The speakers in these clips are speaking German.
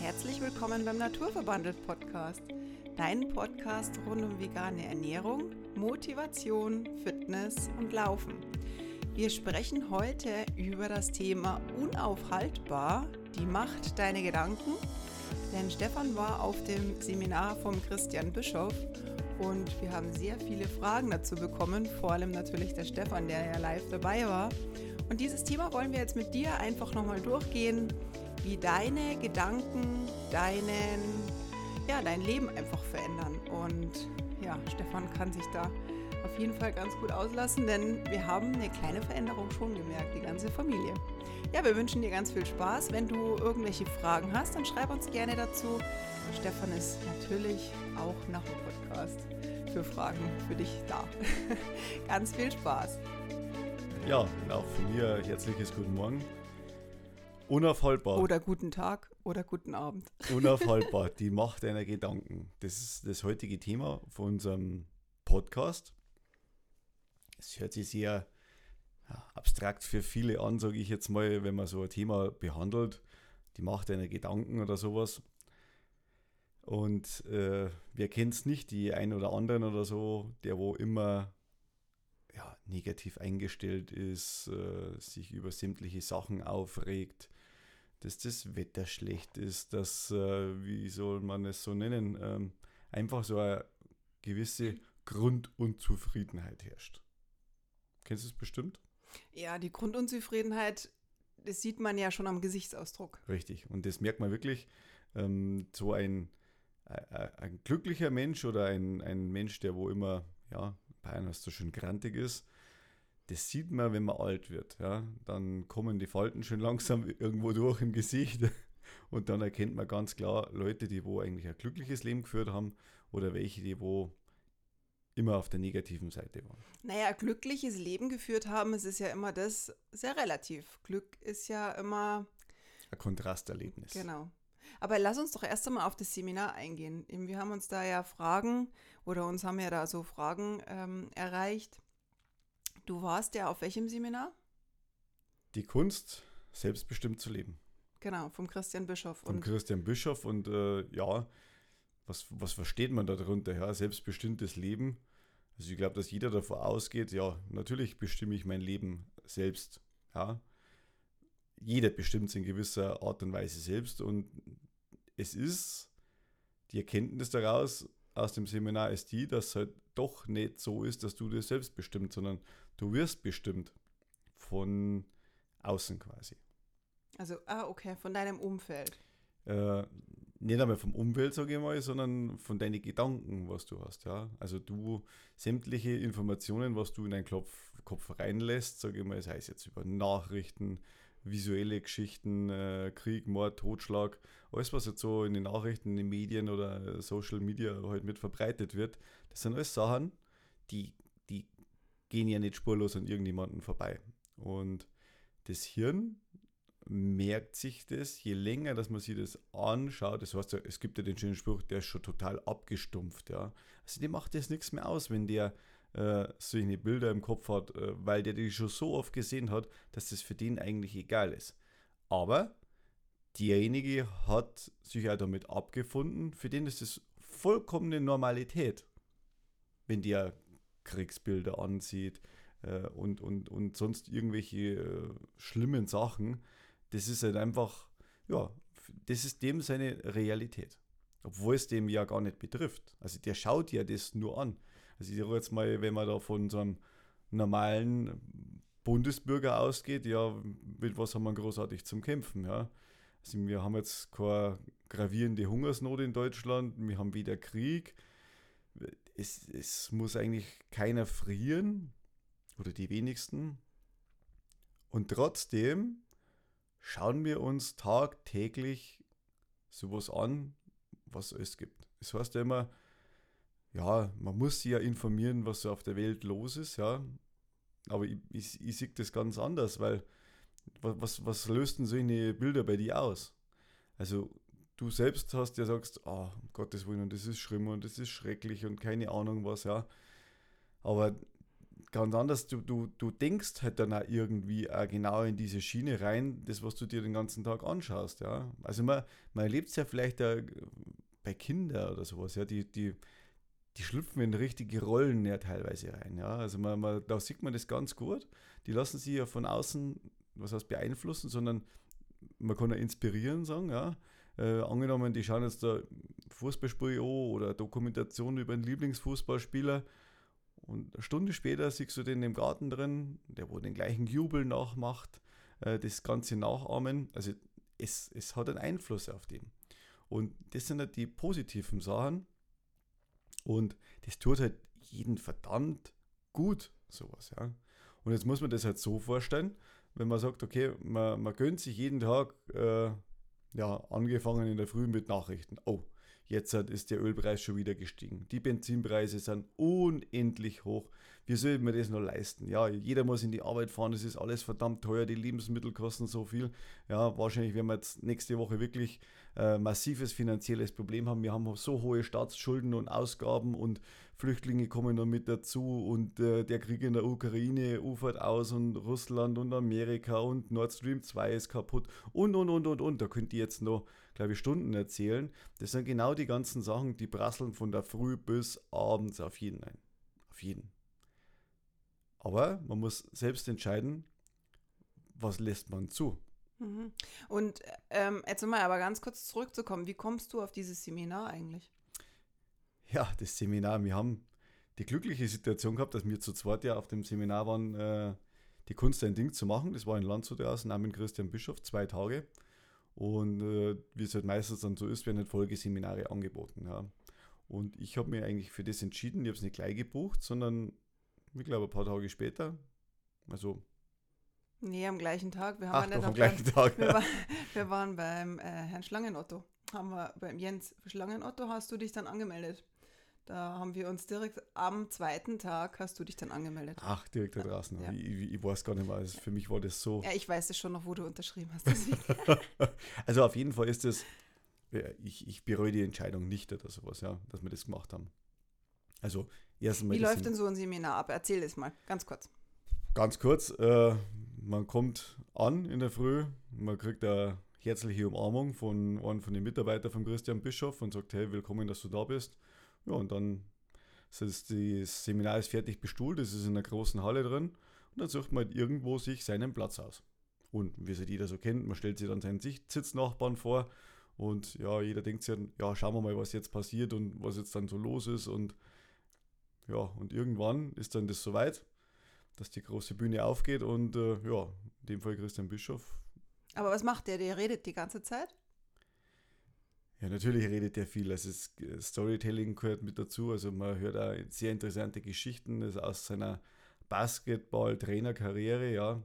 Herzlich willkommen beim Naturverbandelt Podcast, dein Podcast rund um vegane Ernährung, Motivation, Fitness und Laufen. Wir sprechen heute über das Thema unaufhaltbar, die Macht deiner Gedanken. Denn Stefan war auf dem Seminar vom Christian Bischof und wir haben sehr viele Fragen dazu bekommen, vor allem natürlich der Stefan, der ja live dabei war. Und dieses Thema wollen wir jetzt mit dir einfach nochmal durchgehen, wie deine Gedanken deinen, ja, dein Leben einfach verändern. Und ja, Stefan kann sich da auf jeden Fall ganz gut auslassen, denn wir haben eine kleine Veränderung schon gemerkt, die ganze Familie. Ja, wir wünschen dir ganz viel Spaß. Wenn du irgendwelche Fragen hast, dann schreib uns gerne dazu. Stefan ist natürlich auch nach dem Podcast für Fragen für dich da. ganz viel Spaß. Ja, auch von mir herzliches Guten Morgen. Unaufhaltbar. Oder guten Tag oder guten Abend. Unaufhaltbar, die Macht deiner Gedanken. Das ist das heutige Thema von unserem Podcast. Es hört sich sehr abstrakt für viele an, sage ich jetzt mal, wenn man so ein Thema behandelt. Die Macht deiner Gedanken oder sowas. Und äh, wer kennt es nicht, die ein oder anderen oder so, der wo immer ja, negativ eingestellt ist, äh, sich über sämtliche Sachen aufregt, dass das Wetter schlecht ist, dass, äh, wie soll man es so nennen, ähm, einfach so eine gewisse Grundunzufriedenheit herrscht. Kennst du es bestimmt? Ja, die Grundunzufriedenheit, das sieht man ja schon am Gesichtsausdruck. Richtig, und das merkt man wirklich. Ähm, so ein, ein, ein, glücklicher Mensch oder ein, ein Mensch, der wo immer, ja, bei einer so schön grantig ist, das sieht man, wenn man alt wird. Ja? Dann kommen die Falten schon langsam irgendwo durch im Gesicht. Und dann erkennt man ganz klar Leute, die wo eigentlich ein glückliches Leben geführt haben oder welche, die wo immer auf der negativen Seite waren. Naja, glückliches Leben geführt haben, es ist ja immer das sehr relativ. Glück ist ja immer ein Kontrasterlebnis. Genau. Aber lass uns doch erst einmal auf das Seminar eingehen. Wir haben uns da ja Fragen oder uns haben ja da so Fragen ähm, erreicht Du warst ja auf welchem Seminar? Die Kunst, selbstbestimmt zu leben. Genau, vom Christian Bischof. Vom Christian Bischof und äh, ja, was, was versteht man darunter? Ja, selbstbestimmtes Leben. Also ich glaube, dass jeder davon ausgeht, ja, natürlich bestimme ich mein Leben selbst. Ja. Jeder bestimmt es in gewisser Art und Weise selbst und es ist die Erkenntnis daraus, aus dem Seminar ist die, dass es halt doch nicht so ist, dass du das selbst bestimmt, sondern du wirst bestimmt von außen quasi. Also, ah, okay, von deinem Umfeld. Äh, nicht einmal vom Umfeld, sage ich mal, sondern von deinen Gedanken, was du hast, ja. Also du sämtliche Informationen, was du in deinen Kopf, Kopf reinlässt, sage ich mal, sei es jetzt über Nachrichten, visuelle Geschichten, äh, Krieg, Mord, Totschlag, alles, was jetzt so in den Nachrichten, in den Medien oder Social Media halt mit verbreitet wird, das sind alles Sachen, die, die gehen ja nicht spurlos an irgendjemanden vorbei. Und das Hirn merkt sich das, je länger, dass man sich das anschaut, das heißt, es gibt ja den schönen Spruch, der ist schon total abgestumpft, ja. Also dem macht das nichts mehr aus, wenn der äh, solche Bilder im Kopf hat, äh, weil der die schon so oft gesehen hat, dass das für den eigentlich egal ist. Aber derjenige hat sich auch damit abgefunden, für den ist das vollkommene Normalität, wenn der Kriegsbilder ansieht äh, und, und, und sonst irgendwelche äh, schlimmen Sachen. Das ist halt einfach, ja, das ist dem seine Realität. Obwohl es dem ja gar nicht betrifft. Also der schaut ja das nur an. Also ich sage jetzt mal, wenn man da von so einem normalen Bundesbürger ausgeht, ja, mit was haben wir großartig zum Kämpfen, ja. Also wir haben jetzt keine gravierende Hungersnot in Deutschland, wir haben weder Krieg, es, es muss eigentlich keiner frieren oder die wenigsten. Und trotzdem schauen wir uns tagtäglich sowas an, was es gibt. Es heißt ja immer, ja, man muss sich ja informieren, was so auf der Welt los ist, ja. Aber ich, ich, ich sehe das ganz anders, weil was, was löst denn solche Bilder bei dir aus? Also du selbst hast ja sagst, oh, um Gottes Willen, und das ist schlimm und das ist schrecklich und keine Ahnung was, ja. Aber ganz anders, du, du, du denkst halt dann auch irgendwie auch genau in diese Schiene rein, das, was du dir den ganzen Tag anschaust, ja. Also man, man erlebt es ja vielleicht auch bei Kindern oder sowas, ja, die, die, die schlüpfen in richtige Rollen ja teilweise rein, ja. Also man, man, da sieht man das ganz gut. Die lassen sich ja von außen, was heißt beeinflussen, sondern man kann ja inspirieren, sagen, ja. Äh, angenommen, die schauen jetzt da Fußballspiel an oder Dokumentation über einen Lieblingsfußballspieler und eine Stunde später siehst du den im Garten drin, der wo den gleichen Jubel nachmacht, äh, das Ganze nachahmen. Also es, es hat einen Einfluss auf den. Und das sind halt die positiven Sachen. Und das tut halt jeden verdammt gut, sowas, ja. Und jetzt muss man das halt so vorstellen, wenn man sagt, okay, man, man gönnt sich jeden Tag, äh, ja, angefangen in der Früh mit Nachrichten. Oh, Jetzt ist der Ölpreis schon wieder gestiegen. Die Benzinpreise sind unendlich hoch. Wie soll man das noch leisten? Ja, jeder muss in die Arbeit fahren, es ist alles verdammt teuer, die Lebensmittel kosten so viel. Ja, wahrscheinlich werden wir jetzt nächste Woche wirklich äh, massives finanzielles Problem haben. Wir haben so hohe Staatsschulden und Ausgaben und Flüchtlinge kommen noch mit dazu und äh, der Krieg in der Ukraine ufert aus und Russland und Amerika und Nord Stream 2 ist kaputt und und und und und. Da könnt ihr jetzt noch, glaube ich, Stunden erzählen. Das sind genau die ganzen Sachen, die prasseln von der Früh bis abends auf jeden ein. Auf jeden. Aber man muss selbst entscheiden, was lässt man zu. Mhm. Und ähm, jetzt mal aber ganz kurz zurückzukommen, wie kommst du auf dieses Seminar eigentlich? Ja, das Seminar, wir haben die glückliche Situation gehabt, dass wir zu zweit ja auf dem Seminar waren, äh, die Kunst ein Ding zu machen. Das war in Landshut draußen, Namen Christian Bischof, zwei Tage. Und äh, wie es halt meistens dann so ist, werden halt Folgeseminare angeboten. Ja. Und ich habe mir eigentlich für das entschieden, ich habe es nicht gleich gebucht, sondern ich glaube ein paar Tage später. Also Nee, am gleichen Tag. Wir, haben Ach, am gleichen beim, Tag. Wir, war, wir waren beim äh, Herrn Schlangenotto. Haben wir beim Jens Schlangenotto hast du dich dann angemeldet. Da haben wir uns direkt am zweiten Tag hast du dich dann angemeldet. Ach, direkt da draußen. Ja. Ich, ich, weiß gar nicht mehr. Also für mich war das so. Ja, ich weiß es schon noch, wo du unterschrieben hast. also auf jeden Fall ist das, ich, ich bereue die Entscheidung nicht oder sowas, ja, dass wir das gemacht haben. Also erstmal. Wie läuft denn so ein Seminar ab? Erzähl es mal, ganz kurz. Ganz kurz, äh, man kommt an in der Früh, man kriegt eine herzliche Umarmung von einem von den Mitarbeitern von Christian Bischof und sagt, hey, willkommen, dass du da bist. Ja, und dann ist das Seminar ist fertig bestuhlt, es ist in einer großen Halle drin und dann sucht man halt irgendwo sich seinen Platz aus. Und wie es jeder so kennt, man stellt sich dann seinen Sitznachbarn vor und ja, jeder denkt sich, ja, schauen wir mal, was jetzt passiert und was jetzt dann so los ist und ja, und irgendwann ist dann das soweit, dass die große Bühne aufgeht und äh, ja, in dem Fall Christian Bischof. Aber was macht der? Der redet die ganze Zeit? Ja, natürlich redet er viel. Also Storytelling gehört mit dazu. Also man hört auch sehr interessante Geschichten aus seiner Basketball-Trainerkarriere, ja.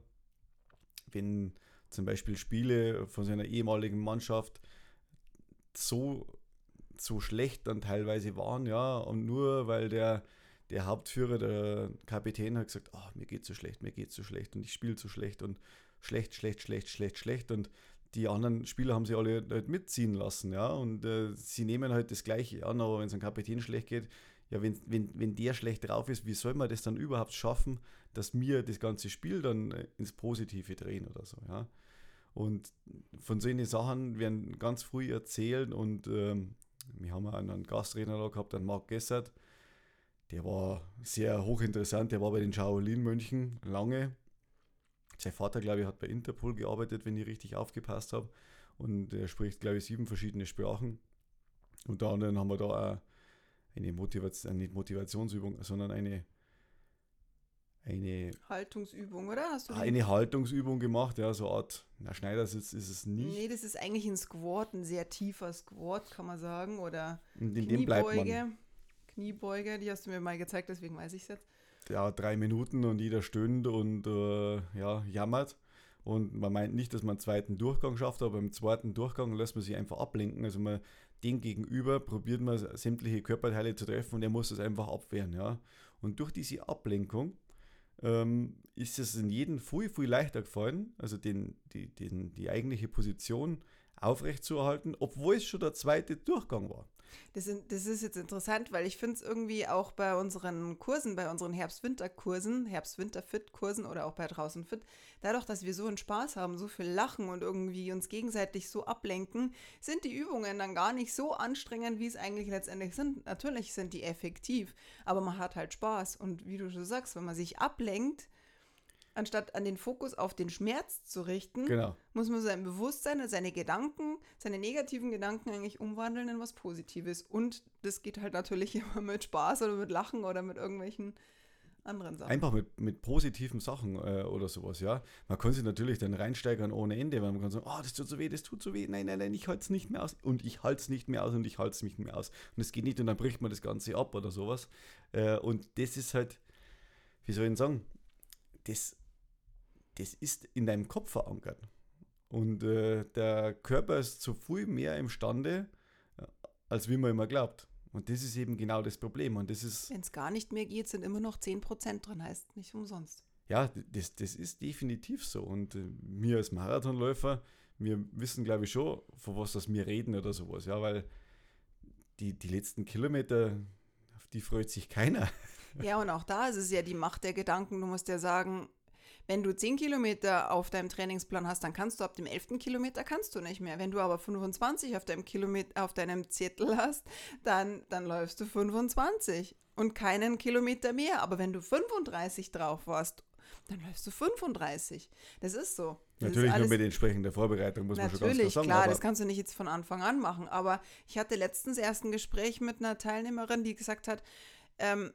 Wenn zum Beispiel Spiele von seiner ehemaligen Mannschaft so, so schlecht dann teilweise waren, ja, und nur weil der, der Hauptführer, der Kapitän hat gesagt, oh, mir geht so schlecht, mir geht so schlecht und ich spiele so schlecht und schlecht, schlecht, schlecht, schlecht, schlecht und die anderen Spieler haben sie alle halt mitziehen lassen, ja, und äh, sie nehmen halt das Gleiche an, aber wenn es einem Kapitän schlecht geht, ja, wenn, wenn, wenn der schlecht drauf ist, wie soll man das dann überhaupt schaffen, dass wir das ganze Spiel dann äh, ins Positive drehen oder so, ja. Und von solchen Sachen werden ganz früh erzählt und ähm, wir haben einen, einen Gastredner da gehabt, einen Marc Gessert, der war sehr hochinteressant, der war bei den Shaolin-Mönchen lange sein Vater, glaube ich, hat bei Interpol gearbeitet, wenn ich richtig aufgepasst habe. Und er spricht, glaube ich, sieben verschiedene Sprachen. Unter anderem haben wir da eine Motivation, nicht Motivationsübung, sondern eine, eine Haltungsübung, oder? Hast du eine Haltungsübung gemacht, ja, so eine Art, na, Schneidersitz ist es nicht. Nee, das ist eigentlich ein Squat, ein sehr tiefer Squat, kann man sagen, oder Und in Kniebeuge. Dem bleibt man. Kniebeuge, die hast du mir mal gezeigt, deswegen weiß ich es jetzt ja, drei Minuten und jeder stöhnt und äh, ja, jammert. Und man meint nicht, dass man einen zweiten Durchgang schafft, aber beim zweiten Durchgang lässt man sich einfach ablenken. Also man den gegenüber probiert man sämtliche Körperteile zu treffen und er muss das einfach abwehren. Ja? Und durch diese Ablenkung ähm, ist es in jedem viel, viel leichter gefallen, also den, die, den, die eigentliche Position aufrechtzuerhalten, obwohl es schon der zweite Durchgang war. Das, das ist jetzt interessant, weil ich finde es irgendwie auch bei unseren Kursen, bei unseren Herbst-Winter-Kursen, Herbst-Winter-Fit-Kursen oder auch bei draußen Fit, dadurch, dass wir so einen Spaß haben, so viel lachen und irgendwie uns gegenseitig so ablenken, sind die Übungen dann gar nicht so anstrengend, wie es eigentlich letztendlich sind. Natürlich sind die effektiv, aber man hat halt Spaß. Und wie du schon sagst, wenn man sich ablenkt, anstatt an den Fokus auf den Schmerz zu richten, Genau. muss man sein Bewusstsein, seine Gedanken, seine negativen Gedanken eigentlich umwandeln in was Positives. Und das geht halt natürlich immer mit Spaß oder mit Lachen oder mit irgendwelchen anderen Sachen. Einfach mit, mit positiven Sachen äh, oder sowas, ja. Man kann sich natürlich dann reinsteigern ohne Ende, weil man kann sagen, oh, das tut so weh, das tut so weh, nein, nein, nein, ich halte es nicht mehr aus und ich halte es nicht mehr aus und ich halte es nicht mehr aus. Und es geht nicht und dann bricht man das Ganze ab oder sowas. Äh, und das ist halt, wie soll ich denn sagen, das, das ist in deinem Kopf verankert. Und äh, der Körper ist zu viel mehr imstande, äh, als wie man immer glaubt. Und das ist eben genau das Problem. Und das ist, Wenn es gar nicht mehr geht, sind immer noch 10% drin, heißt nicht umsonst. ja, das, das ist definitiv so. Und äh, wir als Marathonläufer, wir wissen, glaube ich, schon, von was das wir reden oder sowas. Ja, weil die, die letzten Kilometer, auf die freut sich keiner. Ja, und auch da ist es ja die Macht der Gedanken. Du musst ja sagen, wenn du 10 Kilometer auf deinem Trainingsplan hast, dann kannst du ab dem 11. Kilometer kannst du nicht mehr. Wenn du aber 25 auf deinem, Kilometer, auf deinem Zettel hast, dann, dann läufst du 25 und keinen Kilometer mehr. Aber wenn du 35 drauf warst, dann läufst du 35. Das ist so. Das Natürlich ist nur alles- mit entsprechender Vorbereitung, muss man schon ganz klar Natürlich, sagen. klar, das kannst du nicht jetzt von Anfang an machen. Aber ich hatte letztens erst ein Gespräch mit einer Teilnehmerin, die gesagt hat, ähm,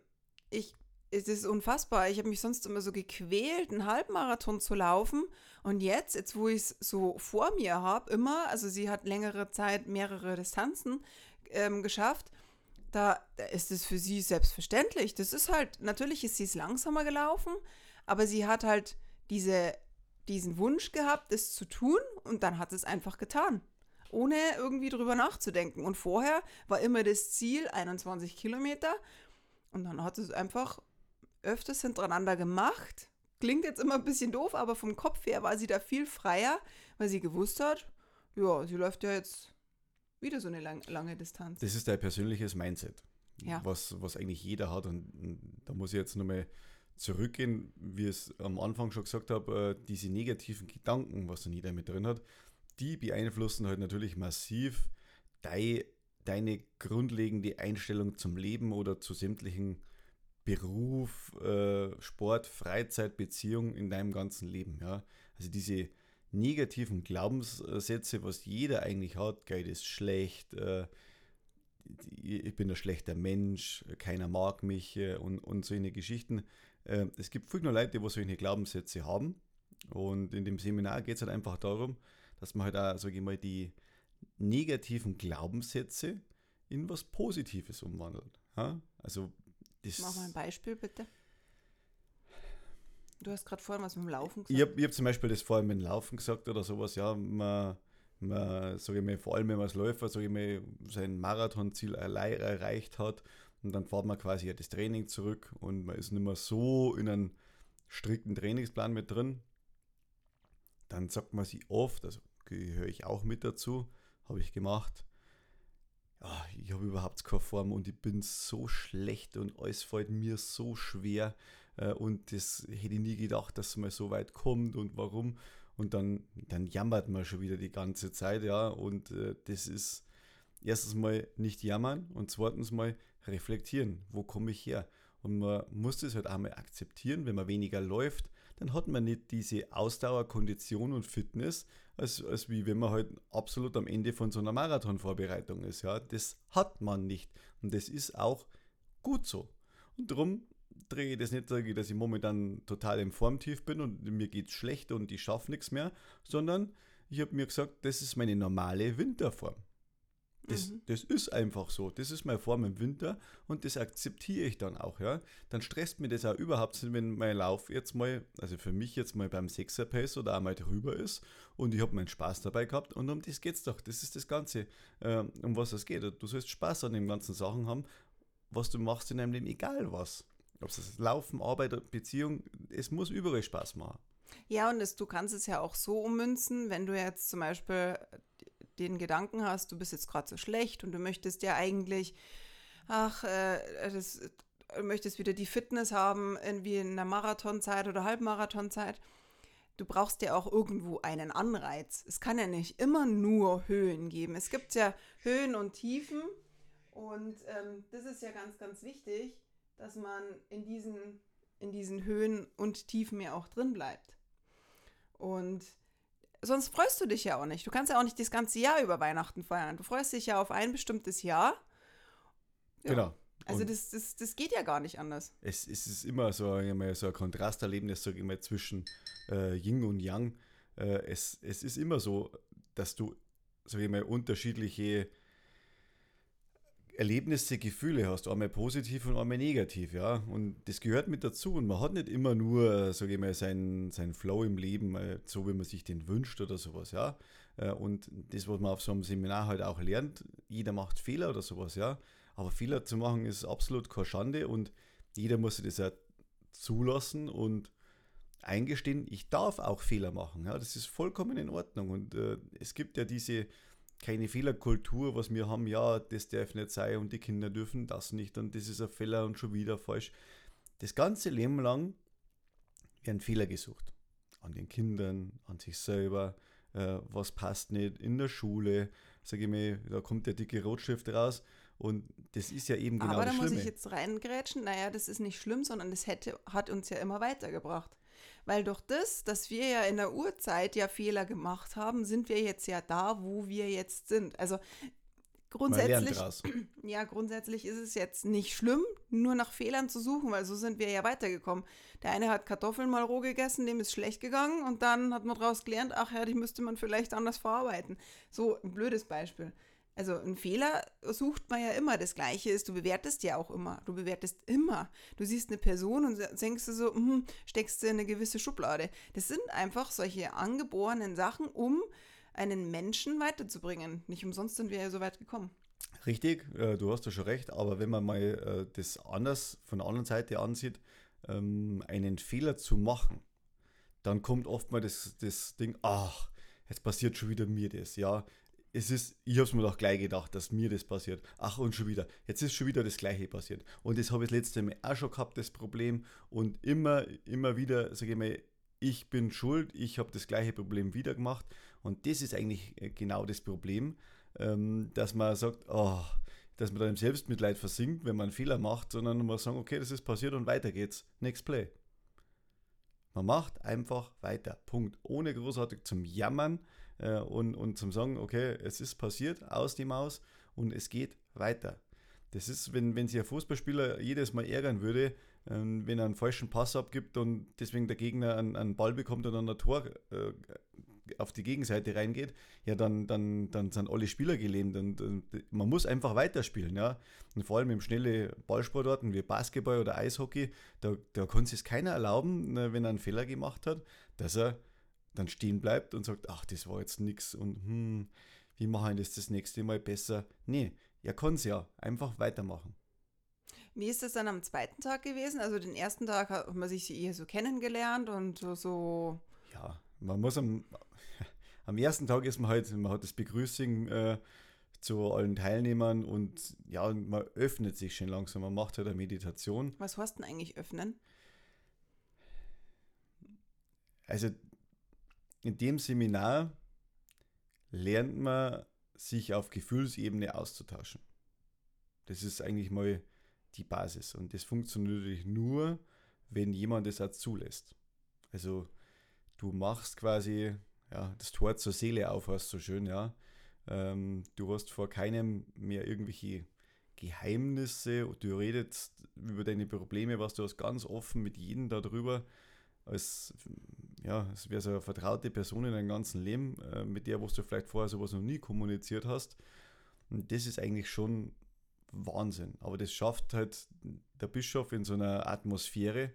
ich, es ist unfassbar. Ich habe mich sonst immer so gequält, einen Halbmarathon zu laufen. Und jetzt, jetzt wo ich es so vor mir habe, immer, also sie hat längere Zeit mehrere Distanzen ähm, geschafft, da, da ist es für sie selbstverständlich. Das ist halt, natürlich ist sie es langsamer gelaufen, aber sie hat halt diese, diesen Wunsch gehabt, es zu tun und dann hat es einfach getan. Ohne irgendwie drüber nachzudenken. Und vorher war immer das Ziel 21 Kilometer und dann hat es einfach öfters hintereinander gemacht. Klingt jetzt immer ein bisschen doof, aber vom Kopf her war sie da viel freier, weil sie gewusst hat, ja, sie läuft ja jetzt wieder so eine lang, lange Distanz. das ist dein persönliches Mindset, Ja. was, was eigentlich jeder hat. Und, und da muss ich jetzt nochmal zurückgehen, wie ich es am Anfang schon gesagt habe, äh, diese negativen Gedanken, was dann jeder mit drin hat, die beeinflussen halt natürlich massiv dei, deine grundlegende Einstellung zum Leben oder zu sämtlichen Beruf, äh, Sport, Freizeit, Beziehung in deinem ganzen Leben. Ja? Also diese negativen Glaubenssätze, was jeder eigentlich hat, Geld ist schlecht, äh, ich bin ein schlechter Mensch, keiner mag mich äh, und, und solche Geschichten. Äh, es gibt viele Leute, die solche Glaubenssätze haben. Und in dem Seminar geht es halt einfach darum, dass man halt auch, sage ich mal, die negativen Glaubenssätze in was Positives umwandelt. Also das, Mach mal ein Beispiel, bitte. Du hast gerade vorhin was mit dem Laufen gesagt. Ich habe hab zum Beispiel das vorhin mit dem Laufen gesagt oder sowas, ja, man, man sage ich mal, vor allem wenn man als Läufer, sage ich mal, sein Marathonziel allein erreicht hat und dann fährt man quasi ja das Training zurück und man ist nicht mehr so in einem strikten Trainingsplan mit drin, dann sagt man sich oft, also gehöre ich auch mit dazu, habe ich gemacht, ja, ich habe überhaupt keine Form und ich bin so schlecht und alles fällt mir so schwer äh, und das hätte ich nie gedacht, dass es mal so weit kommt und warum. Und dann, dann jammert man schon wieder die ganze Zeit, ja. Und äh, das ist erstens mal nicht jammern und zweitens mal reflektieren. Wo komme ich her? Und man muss das halt einmal akzeptieren, wenn man weniger läuft, dann hat man nicht diese Ausdauer, Kondition und Fitness, als, als wie wenn man halt absolut am Ende von so einer Marathonvorbereitung ist. Ja. Das hat man nicht. Und das ist auch gut so. Und darum drehe ich das nicht, sage ich, dass ich momentan total im Formtief bin und mir geht es schlecht und ich schaffe nichts mehr, sondern ich habe mir gesagt, das ist meine normale Winterform. Das, Mhm. das ist einfach so. Das ist meine Form im Winter und das akzeptiere ich dann auch, ja. Dann stresst mir das auch überhaupt nicht, wenn mein Lauf jetzt mal, also für mich jetzt mal beim Sechser Pace oder einmal drüber ist und ich habe meinen Spaß dabei gehabt und um das geht's doch. Das ist das Ganze, ähm, um was es geht. Du sollst Spaß an den ganzen Sachen haben, was du machst in deinem Leben, egal was. Ob es das Laufen, Arbeit, Beziehung, es muss überall Spaß machen. Ja, und es, du kannst es ja auch so ummünzen, wenn du jetzt zum Beispiel den Gedanken hast, du bist jetzt gerade so schlecht und du möchtest ja eigentlich, ach, äh, das, du möchtest wieder die Fitness haben, irgendwie in einer Marathonzeit oder Halbmarathonzeit. Du brauchst ja auch irgendwo einen Anreiz. Es kann ja nicht immer nur Höhen geben. Es gibt ja Höhen und Tiefen. Und ähm, das ist ja ganz, ganz wichtig, dass man in diesen, in diesen Höhen und Tiefen ja auch drin bleibt. Und sonst freust du dich ja auch nicht. Du kannst ja auch nicht das ganze Jahr über Weihnachten feiern. Du freust dich ja auf ein bestimmtes Jahr. Ja. Genau. Also das, das, das geht ja gar nicht anders. Es, es ist immer so, immer so ein Kontrasterlebnis, sage ich mal, zwischen äh, Yin und Yang. Äh, es, es ist immer so, dass du, sage ich mal, unterschiedliche Erlebnisse, Gefühle hast, einmal positiv und einmal negativ, ja. Und das gehört mit dazu. Und man hat nicht immer nur, sage ich mal, seinen, seinen Flow im Leben, äh, so wie man sich den wünscht oder sowas, ja. Äh, und das, was man auf so einem Seminar halt auch lernt, jeder macht Fehler oder sowas, ja. Aber Fehler zu machen ist absolut keine Schande und jeder muss sich das ja zulassen und eingestehen, ich darf auch Fehler machen. Ja, das ist vollkommen in Ordnung. Und äh, es gibt ja diese keine Fehlerkultur, was wir haben, ja, das darf nicht sein und die Kinder dürfen das nicht und das ist ein Fehler und schon wieder falsch. Das ganze Leben lang werden Fehler gesucht. An den Kindern, an sich selber, äh, was passt nicht in der Schule, sage ich mir, da kommt der dicke Rotstift raus und das ist ja eben genau Aber das da Schlimme. muss ich jetzt reingrätschen, naja, das ist nicht schlimm, sondern das hätte, hat uns ja immer weitergebracht. Weil durch das, dass wir ja in der Urzeit ja Fehler gemacht haben, sind wir jetzt ja da, wo wir jetzt sind. Also grundsätzlich, ja, grundsätzlich ist es jetzt nicht schlimm, nur nach Fehlern zu suchen, weil so sind wir ja weitergekommen. Der eine hat Kartoffeln mal roh gegessen, dem ist schlecht gegangen und dann hat man daraus gelernt, ach ja, die müsste man vielleicht anders verarbeiten. So ein blödes Beispiel. Also ein Fehler sucht man ja immer. Das Gleiche ist, du bewertest ja auch immer. Du bewertest immer. Du siehst eine Person und denkst du so, hm, steckst du in eine gewisse Schublade. Das sind einfach solche angeborenen Sachen, um einen Menschen weiterzubringen. Nicht umsonst sind wir ja so weit gekommen. Richtig, äh, du hast ja schon recht, aber wenn man mal äh, das anders von der anderen Seite ansieht, ähm, einen Fehler zu machen, dann kommt oft mal das, das Ding, ach, jetzt passiert schon wieder mir das, ja es ist, ich habe es mir doch gleich gedacht, dass mir das passiert. Ach, und schon wieder. Jetzt ist schon wieder das Gleiche passiert. Und das habe ich das letzte Mal auch schon gehabt, das Problem. Und immer, immer wieder sage ich mir, ich bin schuld, ich habe das gleiche Problem wieder gemacht. Und das ist eigentlich äh, genau das Problem, ähm, dass man sagt, oh, dass man da im Selbstmitleid versinkt, wenn man einen Fehler macht, sondern man sagt, okay, das ist passiert und weiter geht's. Next play. Man macht einfach weiter. Punkt. Ohne großartig zum Jammern äh, und, und zum sagen, okay, es ist passiert, aus die Maus und es geht weiter. Das ist, wenn, wenn sich ein Fußballspieler jedes Mal ärgern würde, ähm, wenn er einen falschen Pass abgibt und deswegen der Gegner einen, einen Ball bekommt und dann ein Tor äh, auf die Gegenseite reingeht, ja, dann, dann, dann sind alle Spieler gelähmt und, und man muss einfach weiterspielen, ja. Und vor allem im schnellen Ballsportarten wie Basketball oder Eishockey, da, da kann sich keiner erlauben, ne, wenn er einen Fehler gemacht hat, dass er dann stehen bleibt und sagt, ach, das war jetzt nichts und hm, wie mache ich das das nächste Mal besser? Nee, er kann es ja einfach weitermachen. Wie ist das dann am zweiten Tag gewesen? Also den ersten Tag hat man sich eher so kennengelernt und so, Ja, man muss am, am ersten Tag ist man halt, man hat das Begrüßung äh, zu allen Teilnehmern und ja, man öffnet sich schon langsam, man macht halt eine Meditation. Was heißt denn eigentlich öffnen? Also in dem Seminar lernt man sich auf Gefühlsebene auszutauschen. Das ist eigentlich mal die Basis. Und das funktioniert natürlich nur, wenn jemand das auch zulässt. Also du machst quasi ja, das Tor zur Seele auf, hast so schön, ja. Ähm, du hast vor keinem mehr irgendwelche Geheimnisse, du redest über deine Probleme, was du hast ganz offen mit jedem darüber als, ja, es wäre so eine vertraute Person in deinem ganzen Leben, äh, mit der, wo du vielleicht vorher sowas noch nie kommuniziert hast. Und das ist eigentlich schon Wahnsinn. Aber das schafft halt der Bischof in so einer Atmosphäre.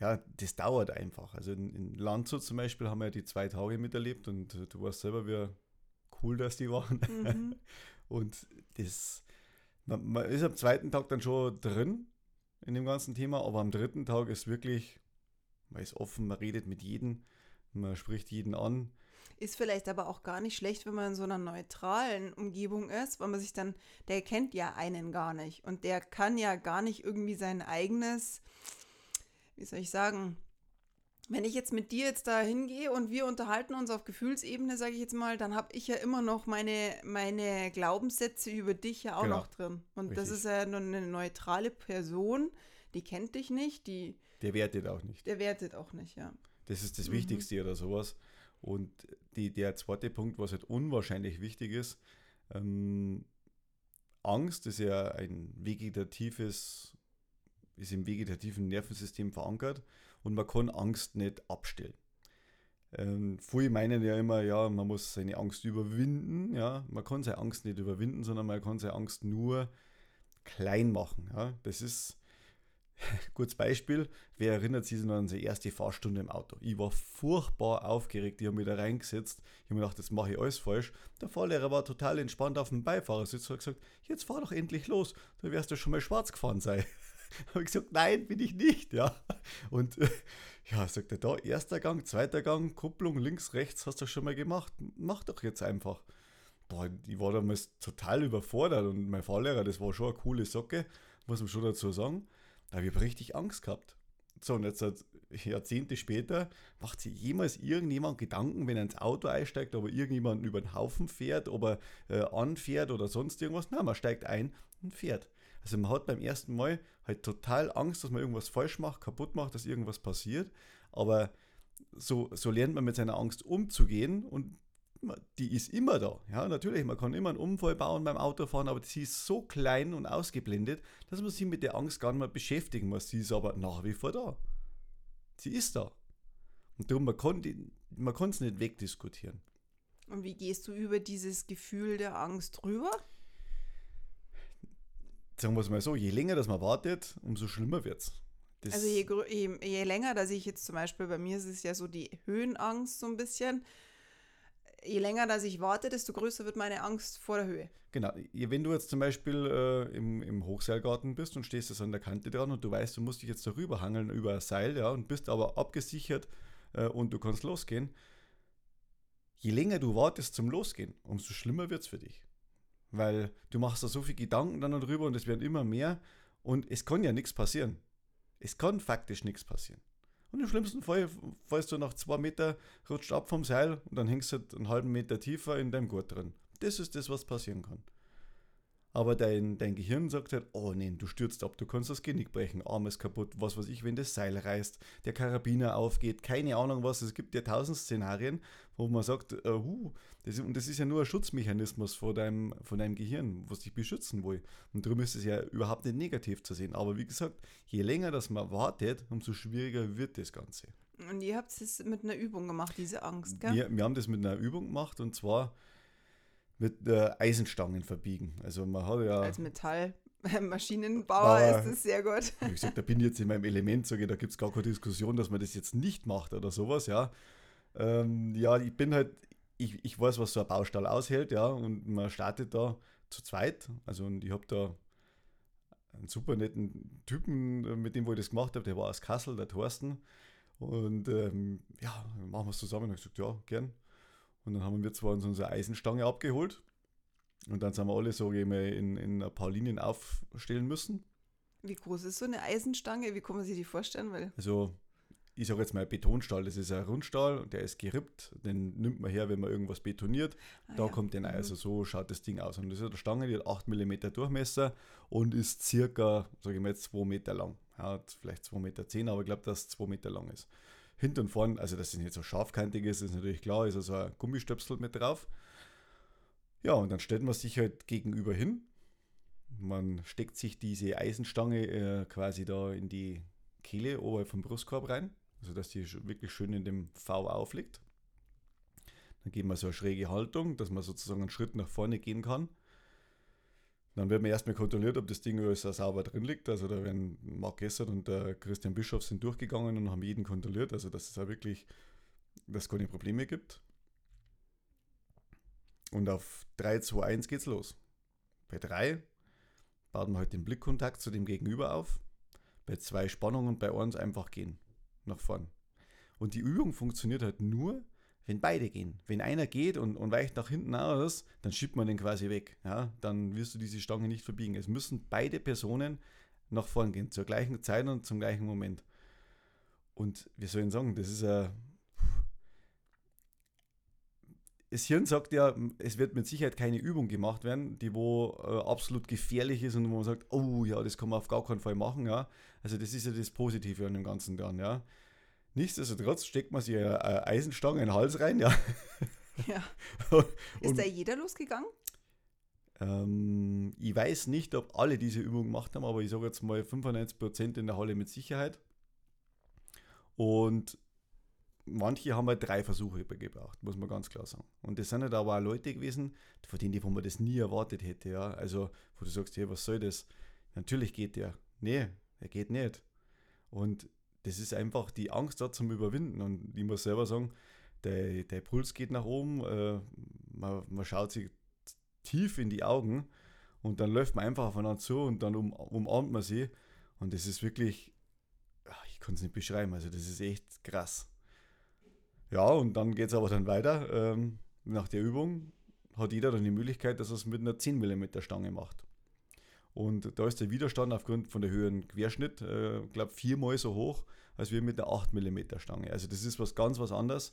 Ja, das dauert einfach. Also in, in Landshut zum Beispiel haben wir ja die zwei Tage miterlebt und du weißt selber, wie cool das die waren. Mhm. und das, man, man ist am zweiten Tag dann schon drin in dem ganzen Thema, aber am dritten Tag ist wirklich, man ist offen, man redet mit jedem, man spricht jeden an. Ist vielleicht aber auch gar nicht schlecht, wenn man in so einer neutralen Umgebung ist, weil man sich dann, der kennt ja einen gar nicht. Und der kann ja gar nicht irgendwie sein eigenes, wie soll ich sagen, wenn ich jetzt mit dir jetzt da hingehe und wir unterhalten uns auf Gefühlsebene, sage ich jetzt mal, dann habe ich ja immer noch meine, meine Glaubenssätze über dich ja auch genau. noch drin. Und Richtig. das ist ja nur eine neutrale Person, die kennt dich nicht, die. Der wertet auch nicht. Der wertet auch nicht, ja. Das ist das mhm. Wichtigste oder sowas. Und die, der zweite Punkt, was halt unwahrscheinlich wichtig ist, ähm, Angst ist ja ein vegetatives, ist im vegetativen Nervensystem verankert und man kann Angst nicht abstellen. Ähm, viele meinen ja immer, ja, man muss seine Angst überwinden. Ja, man kann seine Angst nicht überwinden, sondern man kann seine Angst nur klein machen. Ja, das ist Kurzes Beispiel, wer erinnert sich noch an seine erste Fahrstunde im Auto? Ich war furchtbar aufgeregt, ich habe mich da reingesetzt, ich habe mir gedacht, jetzt mache ich alles falsch. Der Fahrlehrer war total entspannt auf dem Beifahrersitz und hat gesagt, jetzt fahr doch endlich los, du wirst ja schon mal schwarz gefahren sein. habe ich gesagt, nein, bin ich nicht, ja. Und ja, sagt er da, erster Gang, zweiter Gang, Kupplung links, rechts, hast du schon mal gemacht, mach doch jetzt einfach. Boah, ich war damals total überfordert und mein Fahrlehrer, das war schon eine coole Socke, muss man schon dazu sagen. Ich habe richtig Angst gehabt. So, und jetzt Jahrzehnte später macht sich jemals irgendjemand Gedanken, wenn er ins Auto einsteigt, ob er irgendjemanden über den Haufen fährt, ob er äh, anfährt oder sonst irgendwas. Nein, man steigt ein und fährt. Also man hat beim ersten Mal halt total Angst, dass man irgendwas falsch macht, kaputt macht, dass irgendwas passiert. Aber so, so lernt man mit seiner Angst umzugehen und die ist immer da. Ja, natürlich, man kann immer einen Unfall bauen beim Autofahren, aber sie ist so klein und ausgeblendet, dass man sich mit der Angst gar nicht mehr beschäftigen muss. Sie ist aber nach wie vor da. Sie ist da. Und darum, man kann es nicht wegdiskutieren. Und wie gehst du über dieses Gefühl der Angst rüber? Sagen wir es mal so, je länger das man wartet, umso schlimmer wird es. also je, je, je länger, dass ich jetzt zum Beispiel, bei mir ist es ja so die Höhenangst so ein bisschen, je länger dass ich warte, desto größer wird meine Angst vor der Höhe. Genau. Wenn du jetzt zum Beispiel äh, im, im Hochseilgarten bist und stehst jetzt an der Kante dran und du weißt, du musst dich jetzt darüber hangeln über ein Seil, ja, und bist aber abgesichert äh, und du kannst losgehen, je länger du wartest zum Losgehen, umso schlimmer wird es für dich. Weil du machst da so viel Gedanken dann darüber und es werden immer mehr und es kann ja nichts passieren. Es kann faktisch nichts passieren. Und im schlimmsten Fall fallst du nach zwei Meter, rutscht ab vom Seil und dann hängst du halt einen halben Meter tiefer in deinem Gurt drin. Das ist das, was passieren kann. Aber dein, dein Gehirn sagt halt, oh nein, du stürzt ab, du kannst das Genick brechen, Arm ist kaputt, was weiß ich, wenn das Seil reißt, der Karabiner aufgeht, keine Ahnung was. Es gibt ja tausend Szenarien, wo man sagt, uh, uh, das, und das ist ja nur ein Schutzmechanismus von deinem, von deinem Gehirn, was dich beschützen will. Und darum ist es ja überhaupt nicht negativ zu sehen. Aber wie gesagt, je länger das man wartet, umso schwieriger wird das Ganze. Und ihr habt es mit einer Übung gemacht, diese Angst, gell? Wir, wir haben das mit einer Übung gemacht und zwar mit äh, Eisenstangen verbiegen. Also man hat ja. Als Metallmaschinenbauer ist das sehr gut. Wie gesagt, da bin ich jetzt in meinem Element, sage ich, da gibt es gar keine Diskussion, dass man das jetzt nicht macht oder sowas, ja. Ähm, ja, ich bin halt, ich, ich weiß, was so ein Baustall aushält, ja, und man startet da zu zweit. Also und ich habe da einen super netten Typen, mit dem wo ich das gemacht habe, der war aus Kassel, der Thorsten. Und ähm, ja, machen wir es zusammen. Und ich gesagt, ja, gern. Und dann haben wir zwar uns unsere Eisenstange abgeholt und dann sind wir alle so in, in ein paar Linien aufstellen müssen. Wie groß ist so eine Eisenstange? Wie kann man sich die vorstellen? Weil also, ich sage jetzt mal Betonstahl, das ist ein Rundstahl, der ist gerippt, den nimmt man her, wenn man irgendwas betoniert. Ah, da ja. kommt der mhm. Also so schaut das Ding aus. Und das ist eine Stange, die hat 8 mm Durchmesser und ist circa, sage ich mal, 2 Meter lang. Ja, vielleicht 2,10 Meter, 10, aber ich glaube, dass es 2 Meter lang ist hinten und vorne, also dass es nicht so scharfkantig ist, ist natürlich klar, ist also ein Gummistöpsel mit drauf. Ja, und dann stellt man sich halt gegenüber hin. Man steckt sich diese Eisenstange äh, quasi da in die Kehle oberhalb vom Brustkorb rein, also dass die wirklich schön in dem V aufliegt. Dann geht man so eine schräge Haltung, dass man sozusagen einen Schritt nach vorne gehen kann. Dann wird man erstmal kontrolliert, ob das Ding alles sauber drin liegt. Also da werden Marc Gessert und der Christian Bischof sind durchgegangen und haben jeden kontrolliert. Also dass es auch wirklich, dass es keine Probleme gibt. Und auf 3, 2, 1 geht's los. Bei 3 baut man halt den Blickkontakt zu dem Gegenüber auf. Bei 2 Spannung und bei 1 einfach gehen. Nach vorn. Und die Übung funktioniert halt nur, wenn beide gehen. Wenn einer geht und, und weicht nach hinten aus, dann schiebt man den quasi weg. Ja? Dann wirst du diese Stange nicht verbiegen. Es müssen beide Personen nach vorn gehen, zur gleichen Zeit und zum gleichen Moment. Und wir sollen sagen, das ist ein. Das Hirn sagt ja, es wird mit Sicherheit keine Übung gemacht werden, die wo äh, absolut gefährlich ist und wo man sagt, oh ja, das kann man auf gar keinen Fall machen, ja. Also das ist ja das Positive an dem Ganzen dann, ja. Nichtsdestotrotz steckt man sich eine Eisenstange in den Hals rein, ja. Ja. ist da jeder losgegangen? Ähm, ich weiß nicht, ob alle diese Übung gemacht haben, aber ich sage jetzt mal 95% in der Halle mit Sicherheit. Und manche haben halt drei Versuche gebraucht, muss man ganz klar sagen. Und das sind halt aber auch Leute gewesen, von denen wo man das nie erwartet hätte. Ja? Also, wo du sagst, hey, was soll das? Natürlich geht der. Nee, er geht nicht. Und das ist einfach die Angst da zum Überwinden. Und ich muss selber sagen, der, der Puls geht nach oben, äh, man, man schaut sich tief in die Augen und dann läuft man einfach aufeinander zu und dann um, umarmt man sie. Und das ist wirklich, ich kann es nicht beschreiben, also das ist echt krass. Ja, und dann geht es aber dann weiter. Ähm, nach der Übung hat jeder dann die Möglichkeit, dass er es mit einer 10 mm Stange macht. Und da ist der Widerstand aufgrund von der höheren Querschnitt, äh, glaube viermal so hoch, als wir mit der 8 mm Stange. Also das ist was ganz was anderes.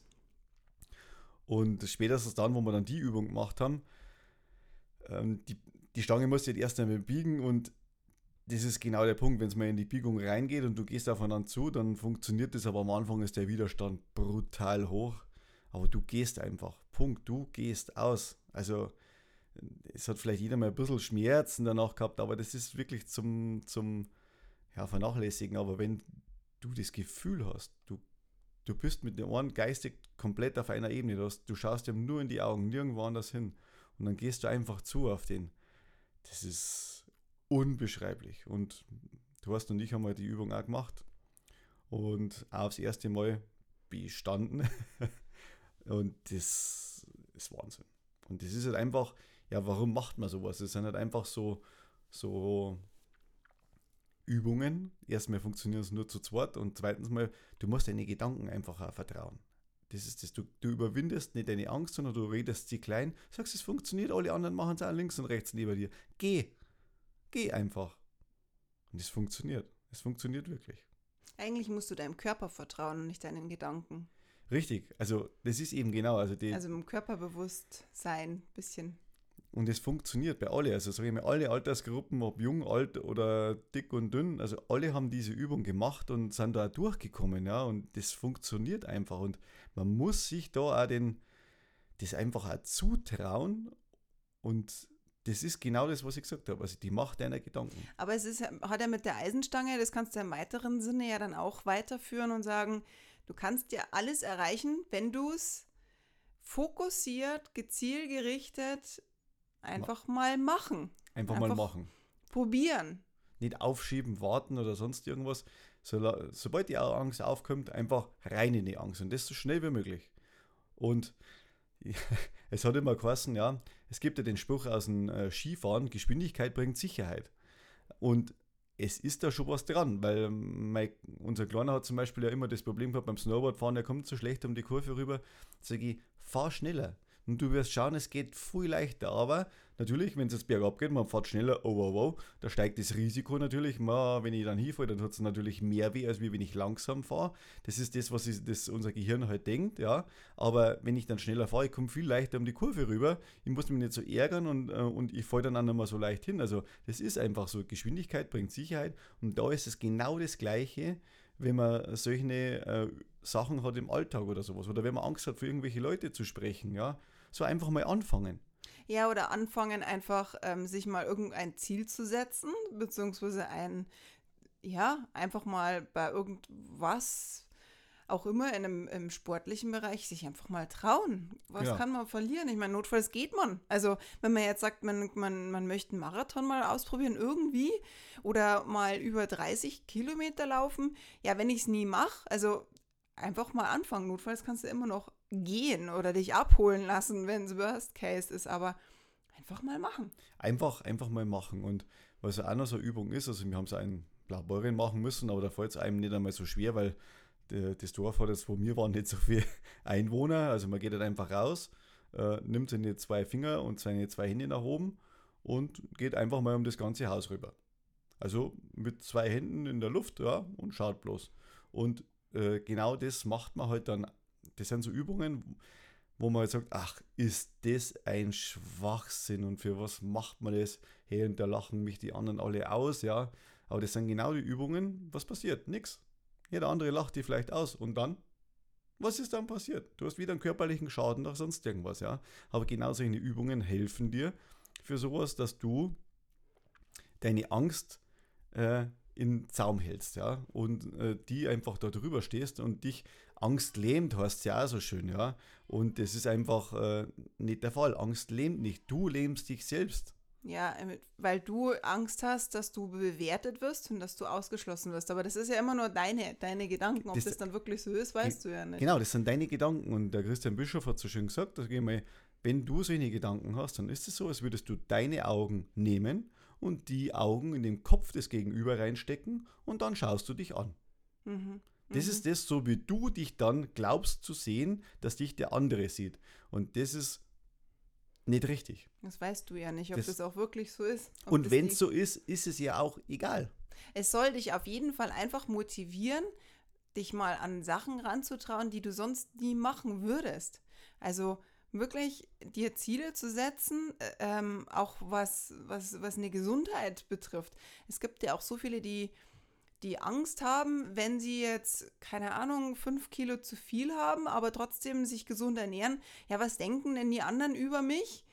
Und spätestens dann, wo wir dann die Übung gemacht haben, ähm, die, die Stange muss jetzt erst einmal biegen und das ist genau der Punkt, wenn es mal in die Biegung reingeht und du gehst aufeinander zu, dann funktioniert das, aber am Anfang ist der Widerstand brutal hoch. Aber du gehst einfach. Punkt. Du gehst aus. Also es hat vielleicht jeder mal ein bisschen Schmerzen danach gehabt, aber das ist wirklich zum, zum ja, Vernachlässigen. Aber wenn du das Gefühl hast, du, du bist mit dem Ohren geistig komplett auf einer Ebene, du, hast, du schaust ihm nur in die Augen, nirgendwo anders hin und dann gehst du einfach zu auf den. Das ist unbeschreiblich. Und du hast und ich haben mal die Übung auch gemacht und auch aufs erste Mal bestanden. und das ist Wahnsinn. Und das ist halt einfach, ja, warum macht man sowas? Es sind halt einfach so, so Übungen. Erstmal funktioniert es nur zu zweit und zweitens mal, du musst deine Gedanken einfach auch vertrauen. Das ist das. Du, du überwindest nicht deine Angst, sondern du redest sie klein, sagst, es funktioniert, alle anderen machen es auch links und rechts neben dir. Geh. Geh einfach. Und es funktioniert. Es funktioniert wirklich. Eigentlich musst du deinem Körper vertrauen und nicht deinen Gedanken. Richtig, also das ist eben genau. Also, die, also im Körperbewusstsein ein bisschen. Und es funktioniert bei alle. Also sage ich mal, alle Altersgruppen, ob jung, alt oder dick und dünn, also alle haben diese Übung gemacht und sind da durchgekommen, ja. Und das funktioniert einfach. Und man muss sich da auch den, das einfach auch zutrauen. Und das ist genau das, was ich gesagt habe. Also die Macht deiner Gedanken. Aber es ist, hat ja mit der Eisenstange, das kannst du im weiteren Sinne ja dann auch weiterführen und sagen, Du kannst ja alles erreichen, wenn du es fokussiert, gezielgerichtet einfach mal machen. Einfach, einfach mal machen. Probieren. Nicht aufschieben, warten oder sonst irgendwas. So, sobald die Angst aufkommt, einfach rein in die Angst und das so schnell wie möglich. Und es hat immer geheißen, ja, es gibt ja den Spruch aus dem äh, Skifahren, Geschwindigkeit bringt Sicherheit. Und es ist da schon was dran, weil mein, unser Kleiner hat zum Beispiel ja immer das Problem gehabt beim Snowboardfahren, er kommt so schlecht um die Kurve rüber, sage ich, fahr schneller. Und du wirst schauen, es geht viel leichter. Aber natürlich, wenn es jetzt bergab geht, man fährt schneller, oh wow, wow, da steigt das Risiko natürlich. Man, wenn ich dann hinfalle, dann tut es natürlich mehr weh, als wenn ich langsam fahre. Das ist das, was ich, das unser Gehirn halt denkt, ja. Aber wenn ich dann schneller fahre, ich komme viel leichter um die Kurve rüber. Ich muss mich nicht so ärgern und, äh, und ich falle dann auch nicht mehr so leicht hin. Also, das ist einfach so. Geschwindigkeit bringt Sicherheit. Und da ist es genau das Gleiche wenn man solche äh, Sachen hat im Alltag oder sowas. Oder wenn man Angst hat, für irgendwelche Leute zu sprechen, ja. So einfach mal anfangen. Ja, oder anfangen einfach, ähm, sich mal irgendein Ziel zu setzen, beziehungsweise ein, ja, einfach mal bei irgendwas, auch immer in einem, im sportlichen Bereich, sich einfach mal trauen. Was ja. kann man verlieren? Ich meine, notfalls geht man. Also, wenn man jetzt sagt, man, man, man möchte einen Marathon mal ausprobieren, irgendwie, oder mal über 30 Kilometer laufen, ja, wenn ich es nie mache, also einfach mal anfangen. Notfalls kannst du immer noch gehen oder dich abholen lassen, wenn es Worst Case ist, aber einfach mal machen. Einfach, einfach mal machen. Und was ja auch noch so eine Übung ist, also wir haben es einen Laborin machen müssen, aber da fällt es einem nicht einmal so schwer, weil das Dorf hat jetzt, wo wir waren, nicht so viele Einwohner. Also man geht halt einfach raus, äh, nimmt seine zwei Finger und seine zwei Hände nach oben und geht einfach mal um das ganze Haus rüber. Also mit zwei Händen in der Luft, ja, und schaut bloß. Und äh, genau das macht man halt dann. Das sind so Übungen, wo man halt sagt, ach, ist das ein Schwachsinn und für was macht man das? Hey, und da lachen mich die anderen alle aus, ja. Aber das sind genau die Übungen, was passiert? Nix. Jeder andere lacht die vielleicht aus und dann? Was ist dann passiert? Du hast wieder einen körperlichen Schaden oder sonst irgendwas, ja. Aber genau solche Übungen helfen dir für sowas, dass du deine Angst äh, in Zaum hältst, ja, und äh, die einfach da drüber stehst und dich Angst lähmt, heißt ja auch so schön, ja. Und das ist einfach äh, nicht der Fall. Angst lähmt nicht. Du lähmst dich selbst. Ja, weil du Angst hast, dass du bewertet wirst und dass du ausgeschlossen wirst. Aber das ist ja immer nur deine, deine Gedanken. Ob das, das dann wirklich so ist, weißt du ja nicht. Genau, das sind deine Gedanken. Und der Christian Bischof hat so schön gesagt, dass ich mal, wenn du solche Gedanken hast, dann ist es so, als würdest du deine Augen nehmen und die Augen in den Kopf des Gegenüber reinstecken und dann schaust du dich an. Mhm. Das mhm. ist das, so wie du dich dann glaubst zu sehen, dass dich der andere sieht. Und das ist nicht richtig. Das weißt du ja nicht, ob das, das auch wirklich so ist. Und wenn es so ist, ist es ja auch egal. Es soll dich auf jeden Fall einfach motivieren, dich mal an Sachen ranzutrauen, die du sonst nie machen würdest. Also wirklich dir Ziele zu setzen, äh, ähm, auch was, was, was eine Gesundheit betrifft. Es gibt ja auch so viele, die die Angst haben, wenn sie jetzt, keine Ahnung, fünf Kilo zu viel haben, aber trotzdem sich gesund ernähren. Ja, was denken denn die anderen über mich?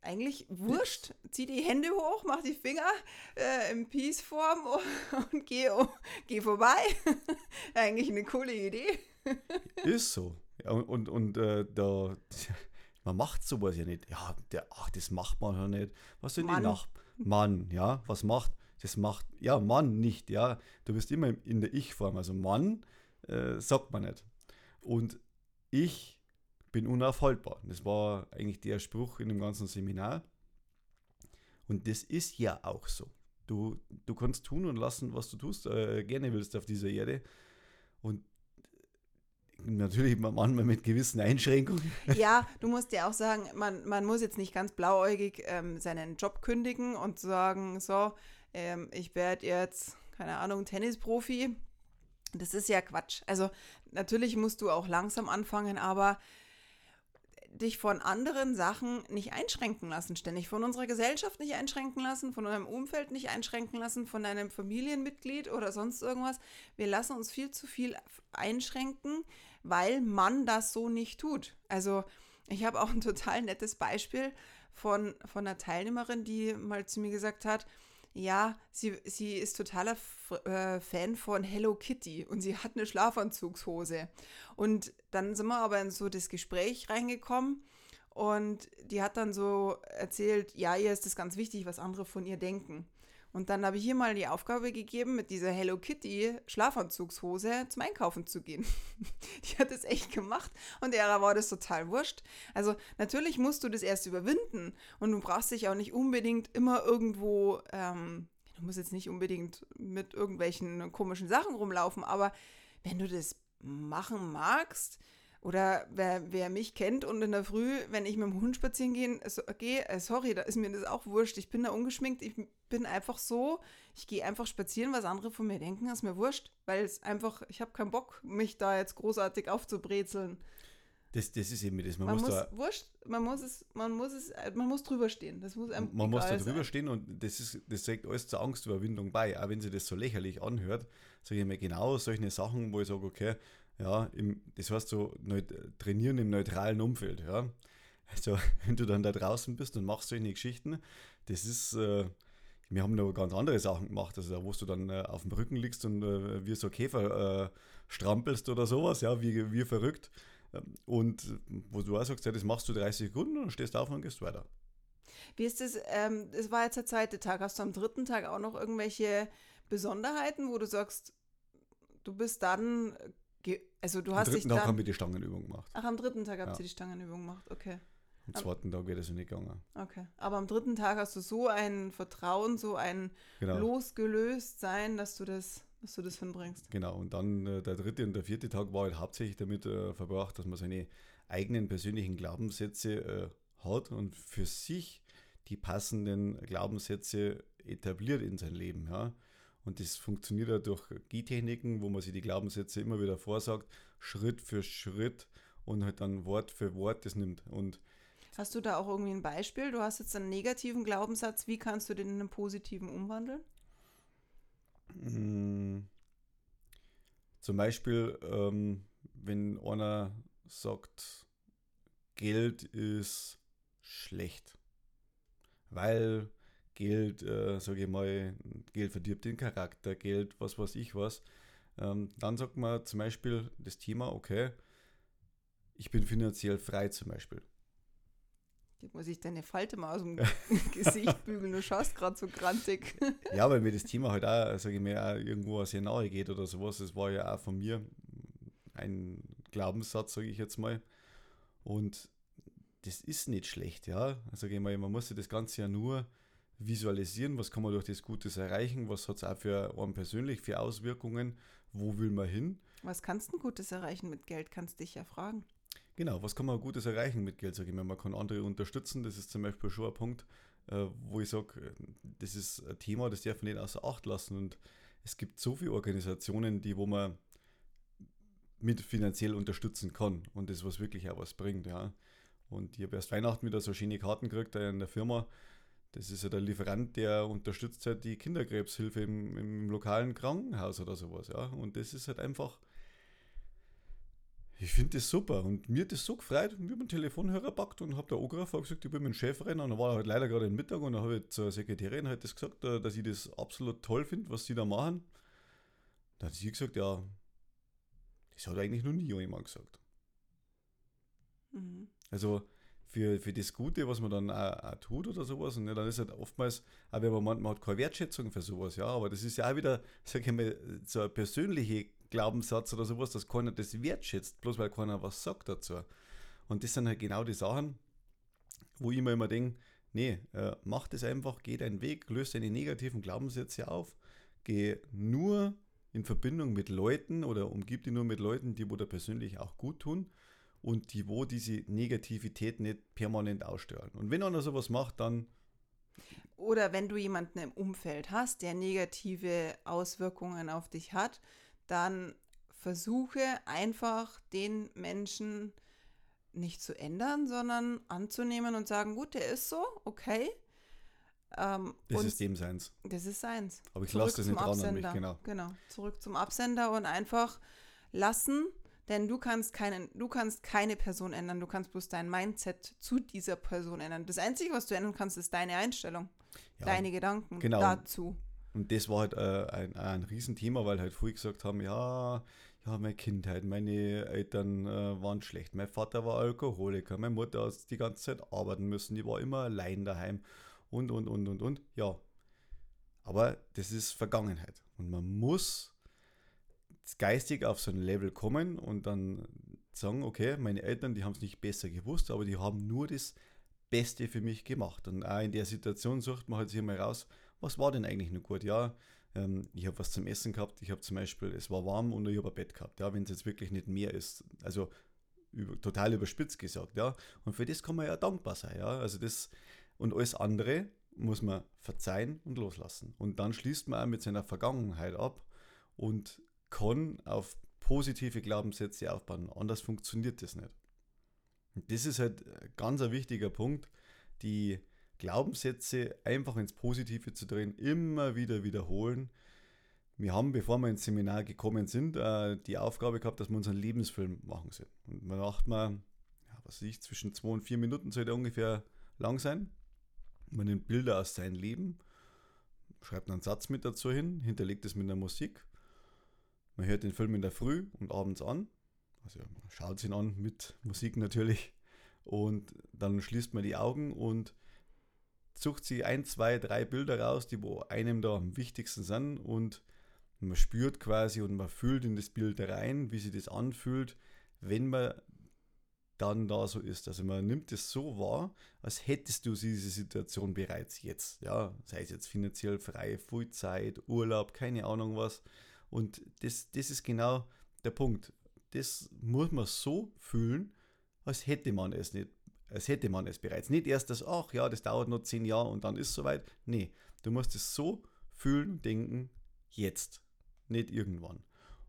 Eigentlich wurscht. Zieh die Hände hoch, mach die Finger äh, in Peace-Form und, und geh, oh, geh vorbei. Eigentlich eine coole Idee. Ist so. Und und, und äh, da, man macht sowas ja nicht. Ja, der, ach, das macht man ja nicht. Was sind die Nach Mann, ja, was macht? Das macht, ja, Mann nicht, ja. Du bist immer in der Ich-Form. Also Mann äh, sagt man nicht. Und ich bin unaufhaltbar. Das war eigentlich der Spruch in dem ganzen Seminar. Und das ist ja auch so. Du, du kannst tun und lassen, was du tust, äh, gerne willst auf dieser Erde. Und natürlich manchmal mit gewissen Einschränkungen. Ja, du musst ja auch sagen, man, man muss jetzt nicht ganz blauäugig ähm, seinen Job kündigen und sagen, so, ähm, ich werde jetzt, keine Ahnung, Tennisprofi. Das ist ja Quatsch. Also natürlich musst du auch langsam anfangen, aber dich von anderen Sachen nicht einschränken lassen, ständig von unserer Gesellschaft nicht einschränken lassen, von deinem Umfeld nicht einschränken lassen, von deinem Familienmitglied oder sonst irgendwas. Wir lassen uns viel zu viel einschränken, weil man das so nicht tut. Also ich habe auch ein total nettes Beispiel von, von einer Teilnehmerin, die mal zu mir gesagt hat, ja, sie, sie ist totaler F äh, Fan von Hello Kitty und sie hat eine Schlafanzugshose. Und dann sind wir aber in so das Gespräch reingekommen und die hat dann so erzählt, ja, ihr ist es ganz wichtig, was andere von ihr denken. Und dann habe ich hier mal die Aufgabe gegeben, mit dieser Hello Kitty Schlafanzugshose zum Einkaufen zu gehen. die hat es echt gemacht und der war das total wurscht. Also natürlich musst du das erst überwinden und du brauchst dich auch nicht unbedingt immer irgendwo, ähm, du musst jetzt nicht unbedingt mit irgendwelchen komischen Sachen rumlaufen, aber wenn du das machen magst, oder wer, wer mich kennt und in der Früh, wenn ich mit dem Hund spazieren gehe, so, äh, sorry, da ist mir das auch wurscht. Ich bin da ungeschminkt. Ich bin einfach so, ich gehe einfach spazieren, was andere von mir denken, ist mir wurscht. Weil es einfach, ich habe keinen Bock, mich da jetzt großartig aufzubrezeln. Das, das ist eben das. Man, man muss, muss wurscht, man muss es, man muss es, man muss drüber stehen. Das muss einem man muss da drüber sein. stehen und das ist, das trägt alles zur Angstüberwindung bei. Auch wenn sie das so lächerlich anhört, sage ich mir genau solche Sachen, wo ich sage, okay, ja, im, das heißt so trainieren im neutralen Umfeld. Ja. Also, wenn du dann da draußen bist und machst solche Geschichten, das ist, äh, wir haben noch ganz andere Sachen gemacht, also wo du dann äh, auf dem Rücken liegst und äh, wie so Käfer äh, strampelst oder sowas, ja, wie, wie verrückt. Und wo du auch sagst, ja, das machst du 30 Sekunden und stehst auf und gehst weiter. Wie ist das, ähm, das war jetzt der zweite Tag, hast du am dritten Tag auch noch irgendwelche Besonderheiten, wo du sagst, du bist dann also du hast am dritten Tag dann, haben wir die Stangenübung gemacht. Ach, am dritten Tag habt ja. ihr die Stangenübung gemacht, okay. Am zweiten Tag wird es nicht gegangen. Okay. Aber am dritten Tag hast du so ein Vertrauen, so ein genau. Losgelöst sein, dass du das, dass du das hinbringst. Genau, und dann äh, der dritte und der vierte Tag war halt hauptsächlich damit äh, verbracht, dass man seine eigenen persönlichen Glaubenssätze äh, hat und für sich die passenden Glaubenssätze etabliert in sein Leben. Ja. Und das funktioniert ja durch G-Techniken, wo man sich die Glaubenssätze immer wieder vorsagt, Schritt für Schritt und halt dann Wort für Wort das nimmt. Und Hast du da auch irgendwie ein Beispiel? Du hast jetzt einen negativen Glaubenssatz, wie kannst du den in einen positiven umwandeln? mh, zum Beispiel, ähm, wenn einer sagt, Geld ist schlecht, weil Geld, äh, sage ich mal, Geld verdirbt den Charakter, Geld, was weiß ich was. Ähm, dann sagt man zum Beispiel das Thema, okay, ich bin finanziell frei zum Beispiel. Jetzt muss ich deine Falte mal aus dem Gesicht bügeln. Du schaust gerade so grantig. Ja, weil mir das Thema halt auch, sage ich mir, auch irgendwo sehr nahe geht oder sowas. Das war ja auch von mir ein Glaubenssatz, sage ich jetzt mal. Und das ist nicht schlecht, ja. Also ich mal, man muss sich das Ganze ja nur visualisieren, was kann man durch das Gutes erreichen, was hat es auch für einen persönlich für Auswirkungen, wo will man hin. Was kannst du Gutes erreichen mit Geld, kannst dich ja fragen. Genau, was kann man Gutes erreichen mit Geld, sage ich mal. Man kann andere unterstützen, das ist zum Beispiel schon ein Punkt, äh, wo ich sage, das ist ein Thema, das darf man nicht außer Acht lassen. Und es gibt so viele Organisationen, die, wo man mit finanziell unterstützen kann und das was wirklich auch was bringt, ja. Und ich habe erst Weihnachten wieder so schöne Karten gekriegt in der Firma. Das ist ja der Lieferant, der unterstützt halt die Kinderkrebshilfe im, im lokalen Krankenhaus oder sowas, ja. Und das ist halt einfach, ich finde das super und mir hat das so gefreut. Ich habe einen Telefonhörer gepackt und habe der angerufen und gesagt, ich bin mein Chef rein. Und dann war halt leider gerade ein Mittag und dann habe ich zur Sekretärin halt das gesagt, äh, dass ich das absolut toll finde, was sie da machen. Dann hat sie gesagt, ja, das hat eigentlich noch nie jemand gesagt. Mhm. Also für, für das Gute, was man dann auch, auch tut oder sowas. Und ja, dann ist halt oftmals, auch wenn man meint, man hat keine Wertschätzung für sowas, ja, aber das ist ja auch wieder, sag ich mal, so eine persönliche Glaubenssatz oder sowas, dass keiner das wertschätzt, bloß weil keiner was sagt dazu. Und das sind halt genau die Sachen, wo ich mir immer denke, nee, äh, mach das einfach, geh deinen Weg, löse deine negativen Glaubenssätze auf, geh nur in Verbindung mit Leuten oder umgib dich nur mit Leuten, die dir persönlich auch gut tun und die wo diese Negativität nicht permanent ausstrahlen. Und wenn einer sowas macht, dann Oder wenn du jemanden im Umfeld hast, der negative Auswirkungen auf dich hat, dann versuche einfach den Menschen nicht zu ändern, sondern anzunehmen und sagen, gut, der ist so, okay. Ähm, das ist dem seins. das ist seins. Aber ich lasse das nicht dran an mich, genau. Genau, zurück zum Absender und einfach lassen, denn du kannst, keinen, du kannst keine Person ändern, du kannst bloß dein Mindset zu dieser Person ändern. Das Einzige, was du ändern kannst, ist deine Einstellung, Ja, deine Gedanken genau. dazu. Und das war halt äh, ein, ein Riesenthema, weil halt viele gesagt haben, ja, ja, meine Kindheit, meine Eltern äh, waren schlecht. Mein Vater war Alkoholiker, meine Mutter hat die ganze Zeit arbeiten müssen, die war immer allein daheim und, und, und, und, und. Ja, aber das ist Vergangenheit. Und man muss geistig auf so ein Level kommen und dann sagen, okay, meine Eltern, die haben es nicht besser gewusst, aber die haben nur das Beste für mich gemacht. Und auch in der Situation sucht man halt sich mal raus, was war denn eigentlich noch gut? Ja, ähm, ich habe was zum Essen gehabt, ich habe zum Beispiel, es war warm und ich habe ein Bett gehabt, ja, wenn es jetzt wirklich nicht mehr ist. Also über, total überspitzt gesagt, ja. Und für das kann man ja dankbar sein, ja. Also das und alles andere muss man verzeihen und loslassen. Und dann schließt man auch mit seiner Vergangenheit ab und kann auf positive Glaubenssätze aufbauen. Anders funktioniert das nicht. Das ist halt ganz ein wichtiger Punkt, die Glaubenssätze einfach ins Positive zu drehen, immer wieder wiederholen. Wir haben, bevor wir ins Seminar gekommen sind, äh, die Aufgabe gehabt, dass wir unseren Lebensfilm machen sollen. Und man macht man, ja, was ich, zwischen zwei und vier Minuten sollte ungefähr lang sein. Man nimmt Bilder aus seinem Leben, schreibt einen Satz mit dazu hin, hinterlegt es mit einer Musik. Man hört den Film in der Früh und abends an. Also man schaut ihn an mit Musik natürlich. Und dann schließt man die Augen und sucht sich ein, zwei, drei Bilder raus, die wo einem da am wichtigsten sind und man spürt quasi und man fühlt in das Bild rein, wie sich das anfühlt, wenn man dann da so ist. Also man nimmt es so wahr, als hättest du diese Situation bereits jetzt. Ja, sei es jetzt finanziell frei, viel Zeit, Urlaub, keine Ahnung was. Und das, das ist genau der Punkt. Das muss man so fühlen, als hätte man es nicht, als hätte man es bereits. Nicht erst das, ach ja, das dauert noch zehn Jahre und dann ist es soweit. Nee, du musst es so fühlen, denken, jetzt, nicht irgendwann.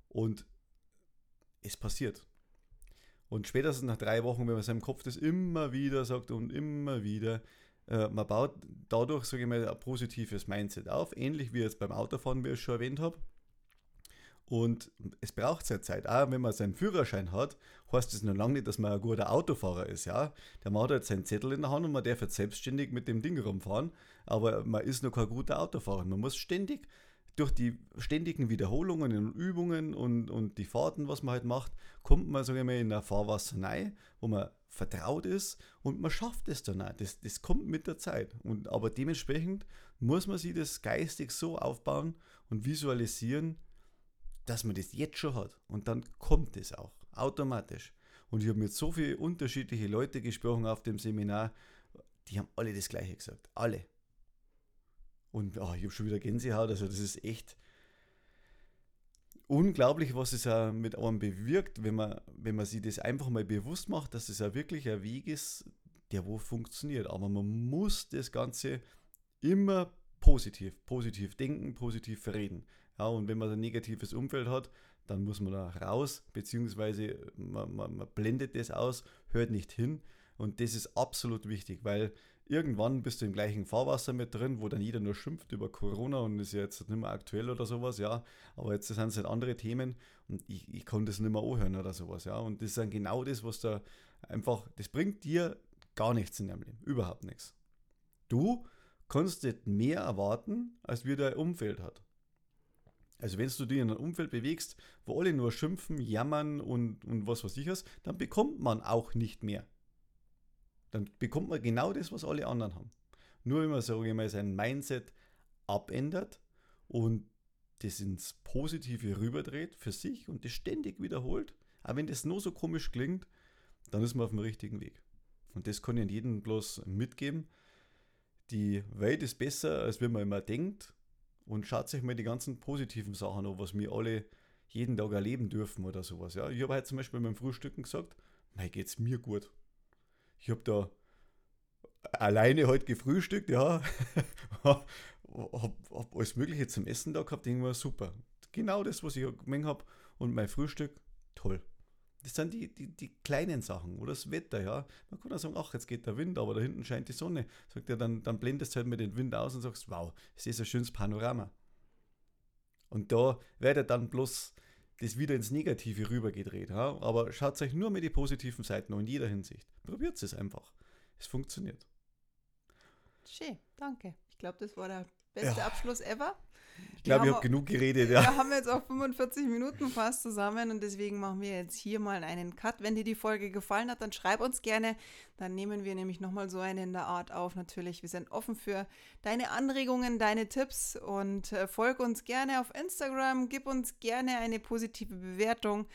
Und es passiert. Und spätestens nach drei Wochen, wenn man seinem Kopf das immer wieder sagt und immer wieder, äh, man baut dadurch, sage ich mal, ein positives Mindset auf, ähnlich wie jetzt beim Autofahren, wie ich schon erwähnt habe. Und es braucht seine Zeit. Auch wenn man seinen Führerschein hat, heißt das noch lange nicht, dass man ein guter Autofahrer ist. Ja? Der Mann hat jetzt seinen Zettel in der Hand und man darf jetzt selbstständig mit dem Ding rumfahren. Aber man ist noch kein guter Autofahrer. Man muss ständig durch die ständigen Wiederholungen und Übungen und, und die Fahrten, was man halt macht, kommt man, ich mal, in ein Fahrwasser rein, wo man vertraut ist und man schafft es dann auch. Das, das kommt mit der Zeit. Und, aber dementsprechend muss man sich das geistig so aufbauen und visualisieren, dass man das jetzt schon hat. Und dann kommt es auch automatisch. Und ich habe mit so vielen unterschiedlichen Leuten gesprochen auf dem Seminar, die haben alle das Gleiche gesagt. Alle. Und oh, ich habe schon wieder Gänsehaut. Also, das ist echt unglaublich, was es auch mit einem bewirkt, wenn man, wenn man sich das einfach mal bewusst macht, dass es ja wirklich ein Weg ist, der wo funktioniert. Aber man muss das Ganze immer positiv, positiv denken, positiv verreden. Ja, und wenn man ein negatives Umfeld hat, dann muss man da raus, beziehungsweise man, man, man blendet das aus, hört nicht hin. Und das ist absolut wichtig, weil irgendwann bist du im gleichen Fahrwasser mit drin, wo dann jeder nur schimpft über Corona und ist ja jetzt nicht mehr aktuell oder sowas, ja. Aber jetzt sind es halt andere Themen und ich, ich kann das nicht mehr anhören oder sowas, ja. Und das ist dann genau das, was da einfach, das bringt dir gar nichts in deinem Leben, überhaupt nichts. Du kannst nicht mehr erwarten, als wie dein Umfeld hat. Also wenn du dich in einem Umfeld bewegst, wo alle nur schimpfen, jammern und, und was weiß ich was, dann bekommt man auch nicht mehr. Dann bekommt man genau das, was alle anderen haben. Nur wenn man, sage ich mal, sein Mindset abändert und das ins Positive rüberdreht für sich und das ständig wiederholt, auch wenn das nur so komisch klingt, dann ist man auf dem richtigen Weg. Und das kann ich jedem bloß mitgeben. Die Welt ist besser, als wenn man immer denkt. Und schaut sich mal die ganzen positiven Sachen an, was wir alle jeden Tag erleben dürfen oder sowas. Ja, ich habe heute zum Beispiel beim Frühstücken gesagt, mei, geht's mir gut. Ich habe da alleine heute gefrühstückt, ja. habe hab alles Mögliche zum Essen da gehabt, irgendwie super. Genau das, was ich gemengt habe. Und mein Frühstück, toll. Das sind die, die, die kleinen Sachen oder das Wetter, ja. Man kann auch sagen, ach, jetzt geht der Wind, aber da hinten scheint die Sonne. Sagt er, dann, dann blendest du halt mit dem Wind aus und sagst, wow, es ist ein schönes Panorama. Und da wird dann bloß das wieder ins Negative rübergedreht. Ja? Aber schaut euch nur mit die positiven Seiten an, in jeder Hinsicht. Probiert es einfach. Es funktioniert. Schön, danke. Ich glaube, das war der beste ja. Abschluss ever. Ich glaube, ich habe genug geredet. Ja. Wir haben jetzt auch 45 Minuten fast zusammen und deswegen machen wir jetzt hier mal einen Cut. Wenn dir die Folge gefallen hat, dann schreib uns gerne. Dann nehmen wir nämlich nochmal so eine in der Art auf. Natürlich, wir sind offen für deine Anregungen, deine Tipps und äh, folg uns gerne auf Instagram. Gib uns gerne eine positive Bewertung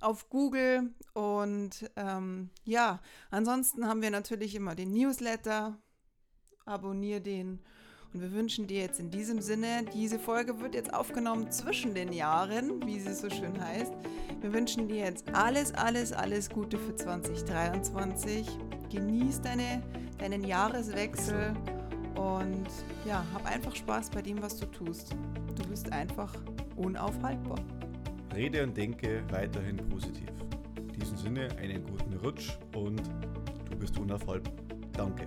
auf Google und ähm, ja, ansonsten haben wir natürlich immer den Newsletter. Abonnier den und wir wünschen dir jetzt in diesem Sinne, diese Folge wird jetzt aufgenommen zwischen den Jahren, wie sie so schön heißt. Wir wünschen dir jetzt alles, alles, alles Gute für 2023. Genieß deine, deinen Jahreswechsel und ja, hab einfach Spaß bei dem, was du tust. Du bist einfach unaufhaltbar. Rede und denke weiterhin positiv. In diesem Sinne einen guten Rutsch und du bist unaufhaltbar. Danke.